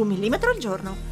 Un millimetro al giorno.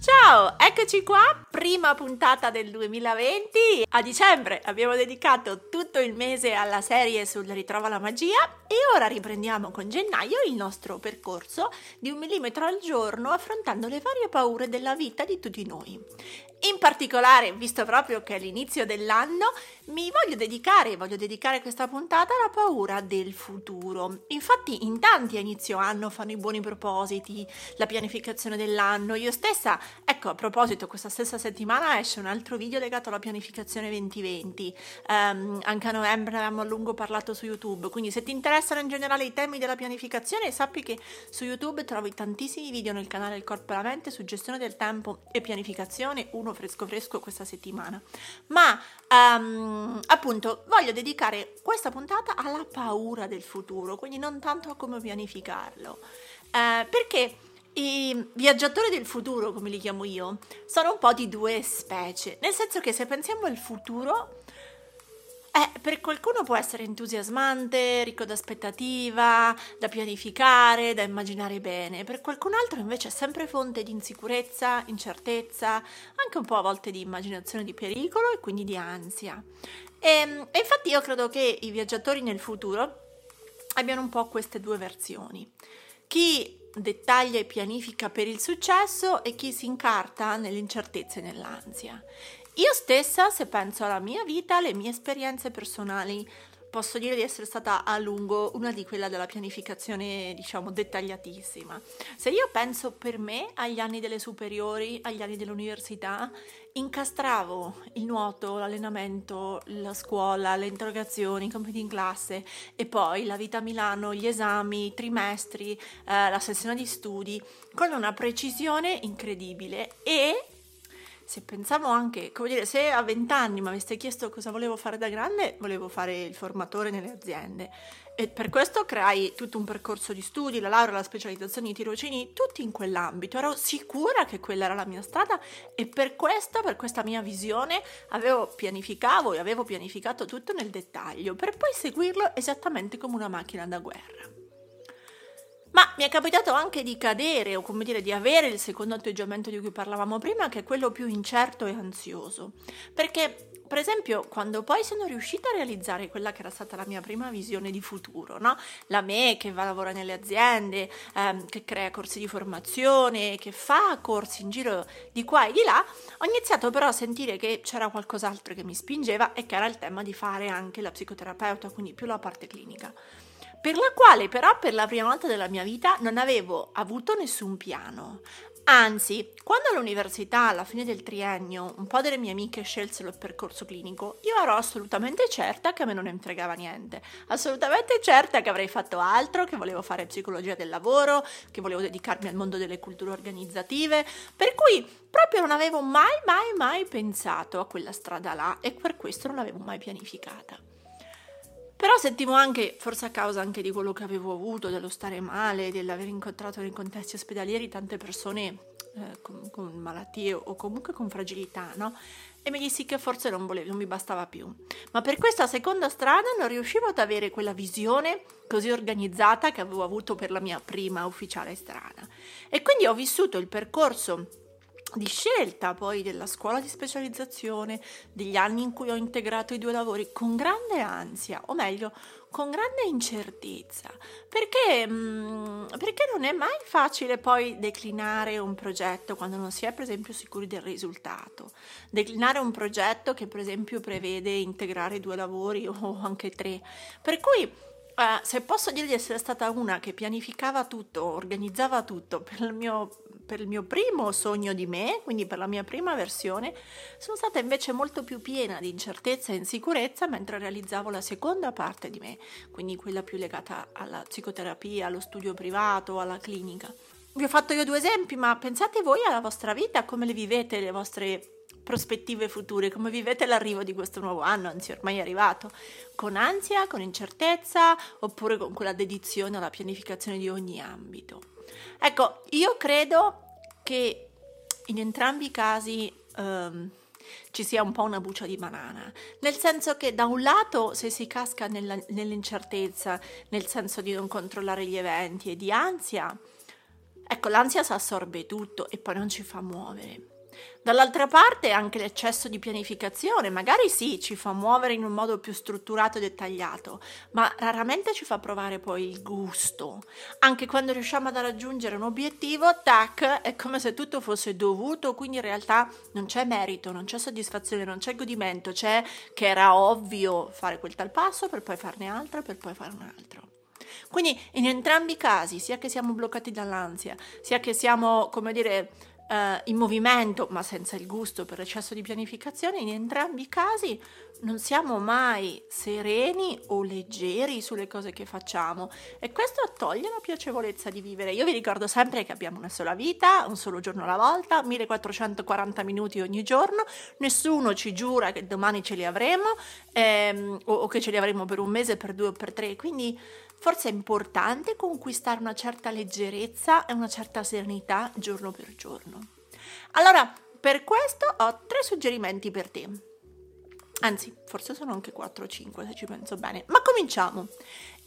Ciao, eccoci qua, prima puntata del 2020. A dicembre abbiamo dedicato tutto il mese alla serie sul Ritrova la magia e ora riprendiamo con gennaio il nostro percorso di un millimetro al giorno affrontando le varie paure della vita di tutti noi. In particolare, visto proprio che è l'inizio dell'anno, mi voglio dedicare, voglio dedicare questa puntata alla paura del futuro. Infatti, in tanti a inizio anno fanno i buoni propositi, la pianificazione dell'anno. Io stessa, ecco, a proposito, questa stessa settimana esce un altro video legato alla pianificazione 2020. Um, ehm, anche a novembre ne avevamo a lungo parlato su YouTube, quindi se ti interessano in generale i temi della pianificazione, sappi che su YouTube trovi tantissimi video nel canale Il Corpo e la Mente su gestione del tempo e pianificazione. Uno uno fresco fresco questa settimana. Ma um, appunto voglio dedicare questa puntata alla paura del futuro, quindi non tanto a come pianificarlo. Uh, perché i viaggiatori del futuro, come li chiamo io, sono un po' di due specie, nel senso che se pensiamo al futuro eh, per qualcuno può essere entusiasmante, ricco d'aspettativa, da pianificare, da immaginare bene, per qualcun altro invece è sempre fonte di insicurezza, incertezza, anche un po' a volte di immaginazione di pericolo e quindi di ansia. E, ehm, e infatti io credo che i viaggiatori nel futuro abbiano un po' queste due versioni. Chi dettaglia e pianifica per il successo e chi si incarta nell'incertezza e nell'ansia. Io stessa, se penso alla mia vita, alle mie esperienze personali, posso dire di essere stata a lungo una di quelle della pianificazione, diciamo, dettagliatissima. Se io penso per me agli anni delle superiori, agli anni dell'università, incastravo il nuoto, l'allenamento, la scuola, le interrogazioni, i compiti in classe e poi la vita a Milano, gli esami, i trimestri, eh, la sessione di studi con una precisione incredibile e se pensavo anche, come dire, se a vent'anni mi aveste chiesto cosa volevo fare da grande, volevo fare il formatore nelle aziende. E per questo creai tutto un percorso di studi, la laurea, la specializzazione, i tirocini, tutti in quell'ambito. Ero sicura che quella era la mia strada e per questo, per questa mia visione, avevo pianificavo e avevo pianificato tutto nel dettaglio, per poi seguirlo esattamente come una macchina da guerra. Ma mi è capitato anche di cadere o come dire di avere il secondo atteggiamento di cui parlavamo prima, che è quello più incerto e ansioso. Perché per esempio, quando poi sono riuscita a realizzare quella che era stata la mia prima visione di futuro, no? La me che va a lavorare nelle aziende, ehm, che crea corsi di formazione, che fa corsi in giro di qua e di là, ho iniziato però a sentire che c'era qualcos'altro che mi spingeva e che era il tema di fare anche la psicoterapeuta, quindi più la parte clinica per la quale però per la prima volta della mia vita non avevo avuto nessun piano. Anzi, quando all'università, alla fine del triennio, un po' delle mie amiche scelsero il percorso clinico, io ero assolutamente certa che a me non fregava niente, assolutamente certa che avrei fatto altro, che volevo fare psicologia del lavoro, che volevo dedicarmi al mondo delle culture organizzative, per cui proprio non avevo mai, mai, mai pensato a quella strada là e per questo non l'avevo mai pianificata. Però sentivo anche, forse a causa anche di quello che avevo avuto, dello stare male, dell'aver incontrato nei contesti ospedalieri tante persone eh, con, con, malattie o comunque con fragilità, no? E mi dissi che forse non, volevo, non mi bastava più. Ma per questa seconda strada non riuscivo ad avere quella visione così organizzata che avevo avuto per la mia prima ufficiale strada. E quindi ho vissuto il percorso di scelta poi della scuola di specializzazione, degli anni in cui ho integrato i due lavori con grande ansia, o meglio, con grande incertezza, perché, mm, perché non è mai facile poi declinare un progetto quando non si è per esempio sicuri del risultato, declinare un progetto che per esempio prevede integrare due lavori o anche tre, per cui Uh, se posso dire di essere stata una che pianificava tutto, organizzava tutto per il mio per il mio primo sogno di me, quindi per la mia prima versione, sono stata invece molto più piena di incertezza e insicurezza mentre realizzavo la seconda parte di me, quindi quella più legata alla psicoterapia, allo studio privato, alla clinica. Vi ho fatto io due esempi, ma pensate voi alla vostra vita, come le vivete le vostre prospettive future, come vivete l'arrivo di questo nuovo anno, anzi ormai è arrivato, con ansia, con incertezza oppure con quella dedizione alla pianificazione di ogni ambito. Ecco, io credo che in entrambi i casi um, ci sia un po' una buccia di banana, nel senso che da un lato se si casca nella, nell'incertezza, nel senso di non controllare gli eventi e di ansia, ecco l'ansia si assorbe tutto e poi non ci fa muovere. Dall'altra parte anche l'eccesso di pianificazione, magari sì, ci fa muovere in un modo più strutturato e dettagliato, ma raramente ci fa provare poi il gusto. Anche quando riusciamo ad raggiungere un obiettivo, tac, è come se tutto fosse dovuto, quindi in realtà non c'è merito, non c'è soddisfazione, non c'è godimento, c'è che era ovvio fare quel tal passo per poi farne altro, per poi fare un altro. Quindi in entrambi i casi, sia che siamo bloccati dall'ansia, sia che siamo, come dire, eh, in movimento ma senza il gusto per eccesso di pianificazione, in entrambi i casi non siamo mai sereni o leggeri sulle cose che facciamo. E questo toglie la piacevolezza di vivere. Io vi ricordo sempre che abbiamo una sola vita, un solo giorno alla volta, 1440 minuti ogni giorno, nessuno ci giura che domani ce li avremo ehm, o, o che ce li avremo per un mese, per due o per tre, quindi forse è importante conquistare una certa leggerezza e una certa serenità giorno per giorno. Allora, per questo ho tre suggerimenti per te. Anzi, forse sono anche 4 o 5 se ci penso bene. Ma cominciamo.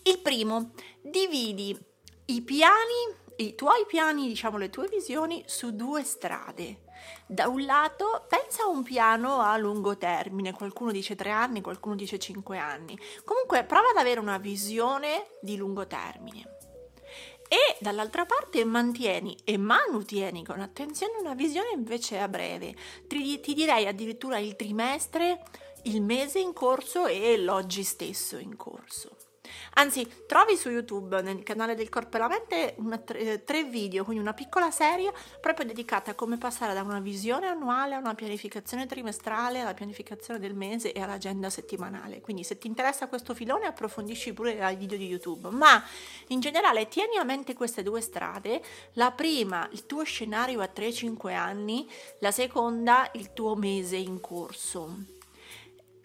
Il primo, dividi i piani, i tuoi piani, diciamo le tue visioni, su due strade. Da un lato, pensa a un piano a lungo termine, qualcuno dice 3 anni, qualcuno dice 5 anni. Comunque, prova ad avere una visione di lungo termine. E dall'altra parte mantieni e manutieni con attenzione una visione invece a breve. Ti, ti direi addirittura il trimestre, il mese in corso e l'oggi stesso in corso. Anzi, trovi su YouTube nel canale del Corpo e la Mente una, tre, tre, video, quindi una piccola serie proprio dedicata a come passare da una visione annuale a una pianificazione trimestrale, alla pianificazione del mese e all'agenda settimanale. Quindi se ti interessa questo filone approfondisci pure ai video di YouTube, ma in generale tieni a mente queste due strade, la prima il tuo scenario a 3-5 anni, la seconda il tuo mese in corso.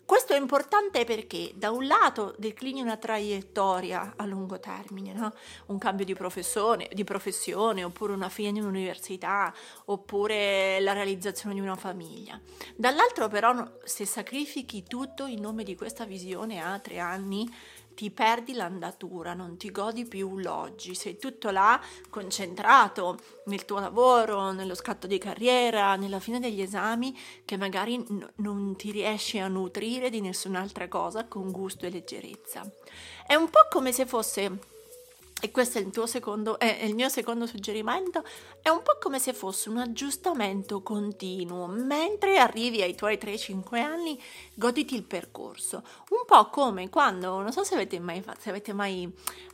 Questo è importante perché da un lato declini una traiettoria a lungo termine, no? un cambio di professione, di professione, oppure una fine di un'università, oppure la realizzazione di una famiglia. Dall'altro però se sacrifichi tutto in nome di questa visione a tre anni, ti perdi l'andatura, non ti godi più l'oggi, sei tutto là concentrato nel tuo lavoro, nello scatto di carriera, nella fine degli esami che magari n- non ti riesci a nutrire di nessun'altra cosa con gusto e leggerezza. È un po' come se fosse e questo è il, secondo, è il mio secondo suggerimento, è un po' come se fosse un aggiustamento continuo, mentre arrivi ai tuoi 3-5 anni, goditi il percorso. Un po' come quando, non so se avete mai, se avete mai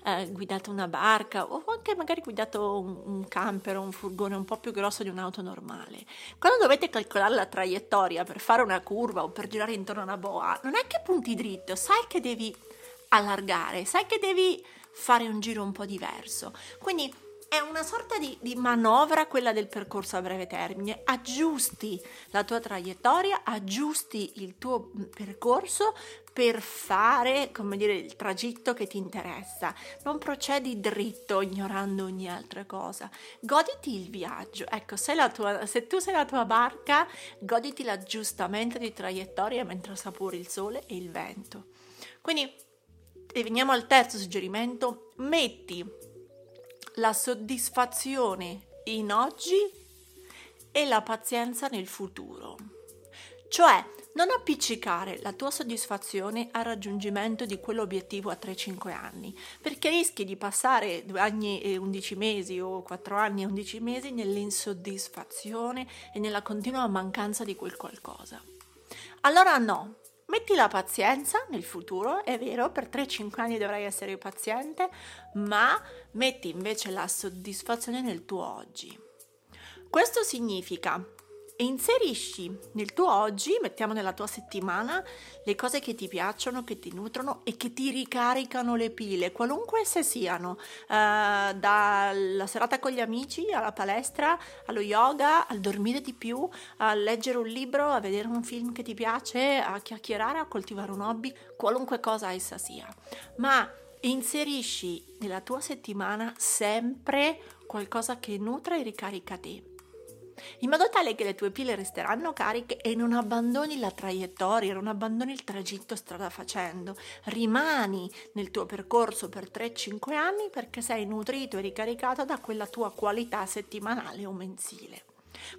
eh, guidato una barca o anche magari guidato un, un camper o un furgone un po' più grosso di un'auto normale. Quando dovete calcolare la traiettoria per fare una curva o per girare intorno a una boa, non è che punti dritto, sai che devi allargare, sai che devi fare un giro un po' diverso. Quindi è una sorta di, di, manovra quella del percorso a breve termine. Aggiusti la tua traiettoria, aggiusti il tuo percorso per fare, come dire, il tragitto che ti interessa. Non procedi dritto ignorando ogni altra cosa. Goditi il viaggio. Ecco, se, tua, se tu sei la tua barca, goditi l'aggiustamento di traiettoria mentre sapori il sole e il vento. Quindi e veniamo al terzo suggerimento, metti la soddisfazione in oggi e la pazienza nel futuro. Cioè, non appiccicare la tua soddisfazione al raggiungimento di quell'obiettivo a 3-5 anni, perché rischi di passare 2 anni e 11 mesi o 4 anni e 11 mesi nell'insoddisfazione e nella continua mancanza di quel qualcosa. Allora no, Metti la pazienza nel futuro, è vero, per 3-5 anni dovrai essere paziente, ma metti invece la soddisfazione nel tuo oggi. Questo significa inserisci nel tuo oggi, mettiamo nella tua settimana, le cose che ti piacciono, che ti nutrono e che ti ricaricano le pile, qualunque esse siano, uh, dalla serata con gli amici, alla palestra, allo yoga, al dormire di più, a leggere un libro, a vedere un film che ti piace, a chiacchierare, a coltivare un hobby, qualunque cosa essa sia. Ma inserisci nella tua settimana sempre qualcosa che nutra e ricarica te in modo tale che le tue pile resteranno cariche e non abbandoni la traiettoria, non abbandoni il tragitto strada facendo, rimani nel tuo percorso per 3-5 anni perché sei nutrito e ricaricato da quella tua qualità settimanale o mensile.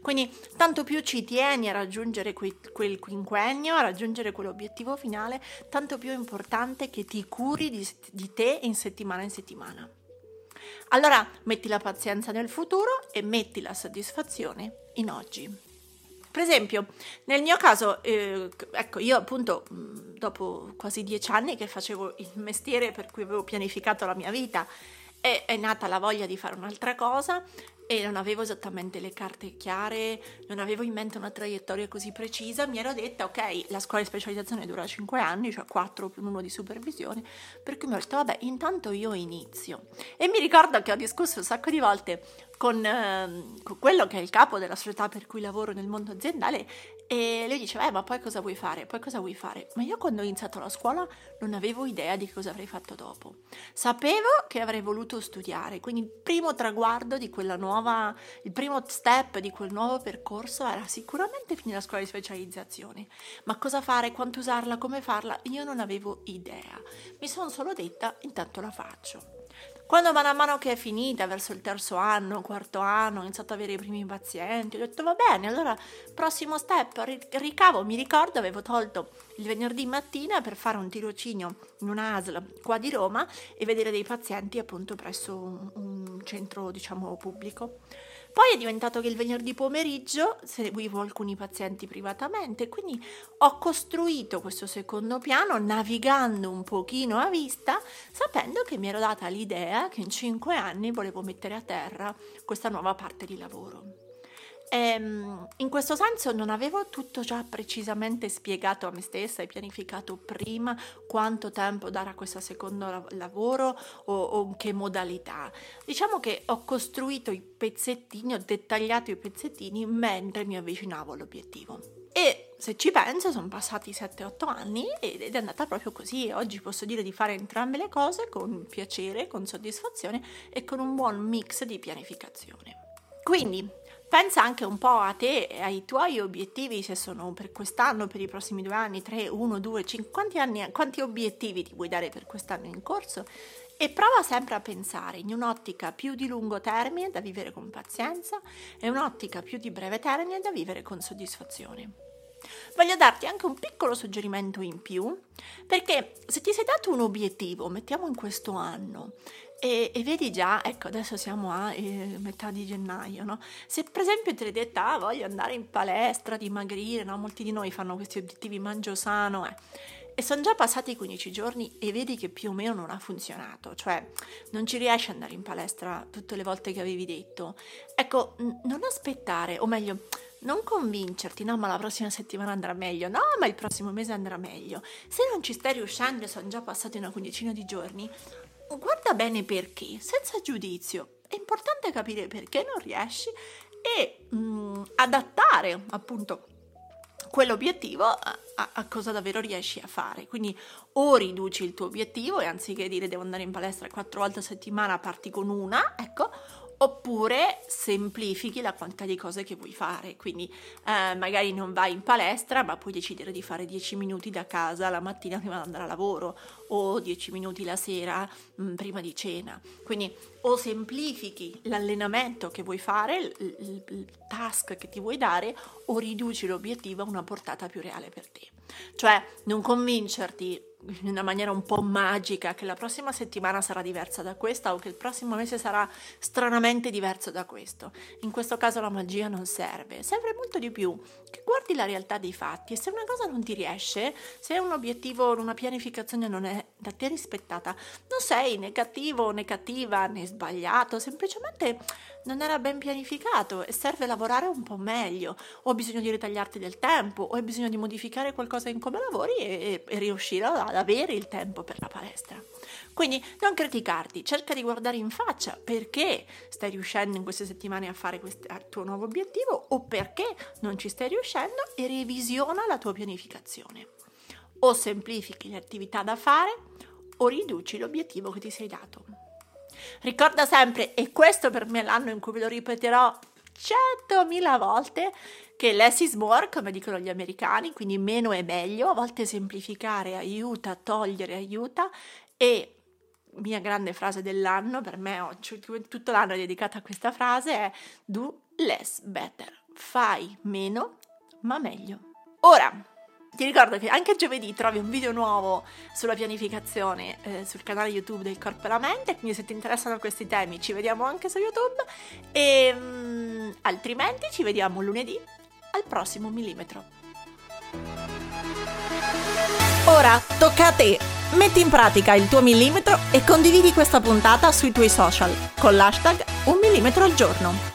Quindi tanto più ci tieni a raggiungere quel, quel quinquennio, a raggiungere quell'obiettivo finale, tanto più è importante che ti curi di, di te in settimana in settimana. Allora metti la pazienza nel futuro e metti la soddisfazione in oggi. Per esempio, nel mio caso, eh, ecco, io appunto dopo quasi dieci anni che facevo il mestiere per cui avevo pianificato la mia vita, è, è nata la voglia di fare un'altra cosa e non avevo esattamente le carte chiare, non avevo in mente una traiettoria così precisa, mi ero detta ok, la scuola di specializzazione dura 5 anni, cioè 4 più 1 di supervisione, per cui mi ho detto vabbè, intanto io inizio. E mi ricordo che ho discusso un sacco di volte con, eh, con quello che è il capo della società per cui lavoro nel mondo aziendale e lui diceva, eh, ma poi cosa vuoi fare? Poi cosa vuoi fare? Ma io quando ho iniziato la scuola non avevo idea di cosa avrei fatto dopo. Sapevo che avrei voluto studiare, quindi il primo traguardo di quella nuova, il primo step di quel nuovo percorso era sicuramente finire la scuola di specializzazione. Ma cosa fare, quanto usarla, come farla? Io non avevo idea. Mi sono solo detta, intanto la faccio. Quando man mano che è finita, verso il terzo anno, quarto anno, ho iniziato ad avere i primi pazienti, ho detto va bene, allora prossimo step, ricavo, mi ricordo avevo tolto il venerdì mattina per fare un tirocinio in una ASL qua di Roma e vedere dei pazienti appunto presso un, un centro diciamo pubblico. Poi è diventato che il venerdì pomeriggio seguivo alcuni pazienti privatamente, quindi ho costruito questo secondo piano navigando un pochino a vista, sapendo che mi ero data l'idea che in cinque anni volevo mettere a terra questa nuova parte di lavoro. Ehm, in questo senso non avevo tutto già precisamente spiegato a me stessa e pianificato prima quanto tempo dare a questo secondo lavoro o, o che modalità. Diciamo che ho costruito i pezzettini, ho dettagliato i pezzettini mentre mi avvicinavo all'obiettivo. E se ci penso sono passati 7-8 anni ed è andata proprio così. Oggi posso dire di fare entrambe le cose con piacere, con soddisfazione e con un buon mix di pianificazione. Quindi pensa anche un po' a te e ai tuoi obiettivi, se sono per quest'anno, per i prossimi due anni, tre, uno, due, cinque, quanti, anni, quanti obiettivi ti vuoi dare per quest'anno in corso e prova sempre a pensare in un'ottica più di lungo termine da vivere con pazienza e un'ottica più di breve termine da vivere con soddisfazione. Voglio darti anche un piccolo suggerimento in più, perché se ti sei dato un obiettivo, mettiamo in questo anno, e, e, vedi già, ecco, adesso siamo a eh, metà di gennaio, no? Se per esempio ti hai detta, ah, voglio andare in palestra, dimagrire, no? Molti di noi fanno questi obiettivi mangio sano, eh. E sono già passati 15 giorni e vedi che più o meno non ha funzionato, cioè non ci riesci ad andare in palestra tutte le volte che avevi detto. Ecco, n- non aspettare, o meglio, non convincerti, no, ma la prossima settimana andrà meglio, no, ma il prossimo mese andrà meglio. Se non ci stai riuscendo e sono già passati una quindicina di giorni, guarda bene perché, senza giudizio. È importante capire perché non riesci e mh, mm, adattare appunto quell'obiettivo a, a, cosa davvero riesci a fare. Quindi o riduci il tuo obiettivo e anziché dire devo andare in palestra quattro volte a settimana parti con una, ecco, oppure semplifichi la quantità di cose che vuoi fare, quindi eh, magari non vai in palestra ma puoi decidere di fare 10 minuti da casa la mattina prima di andare a lavoro o 10 minuti la sera mh, mm, prima di cena, quindi o semplifichi l'allenamento che vuoi fare, il, il, il task che ti vuoi dare o riduci l'obiettivo a una portata più reale per te. Cioè non convincerti in una maniera un po' magica che la prossima settimana sarà diversa da questa o che il prossimo mese sarà stranamente diverso da questo. In questo caso la magia non serve, serve molto di più che guardi la realtà dei fatti e se una cosa non ti riesce, se un obiettivo, una pianificazione non è da te rispettata, non sei negativo o negativa né sbagliato, semplicemente non era ben pianificato e serve lavorare un po' meglio, o hai bisogno di ritagliarti del tempo, o hai bisogno di modificare qualcosa in come lavori e, e riuscire ad avere il tempo per la palestra. Quindi non criticarti, cerca di guardare in faccia perché stai riuscendo in queste settimane a fare questo, il tuo nuovo obiettivo o perché non ci stai riuscendo e revisiona la tua pianificazione. O semplifichi le attività da fare o riduci l'obiettivo che ti sei dato. Ricorda sempre, e questo per me è l'anno in cui ve lo ripeterò centomila volte, che less is more, come dicono gli americani, quindi meno è meglio, a volte semplificare aiuta, togliere aiuta e mia grande frase dell'anno, per me tutto l'anno è dedicato a questa frase, è do less better, fai meno ma meglio. Ora, ti ricordo che anche giovedì trovi un video nuovo sulla pianificazione eh, sul canale YouTube del Corpo e la Mente, quindi se ti interessano questi temi ci vediamo anche su YouTube e um, altrimenti ci vediamo lunedì al prossimo millimetro. Ora tocca a te! Metti in pratica il tuo millimetro e condividi questa puntata sui tuoi social con l'hashtag un millimetro al giorno.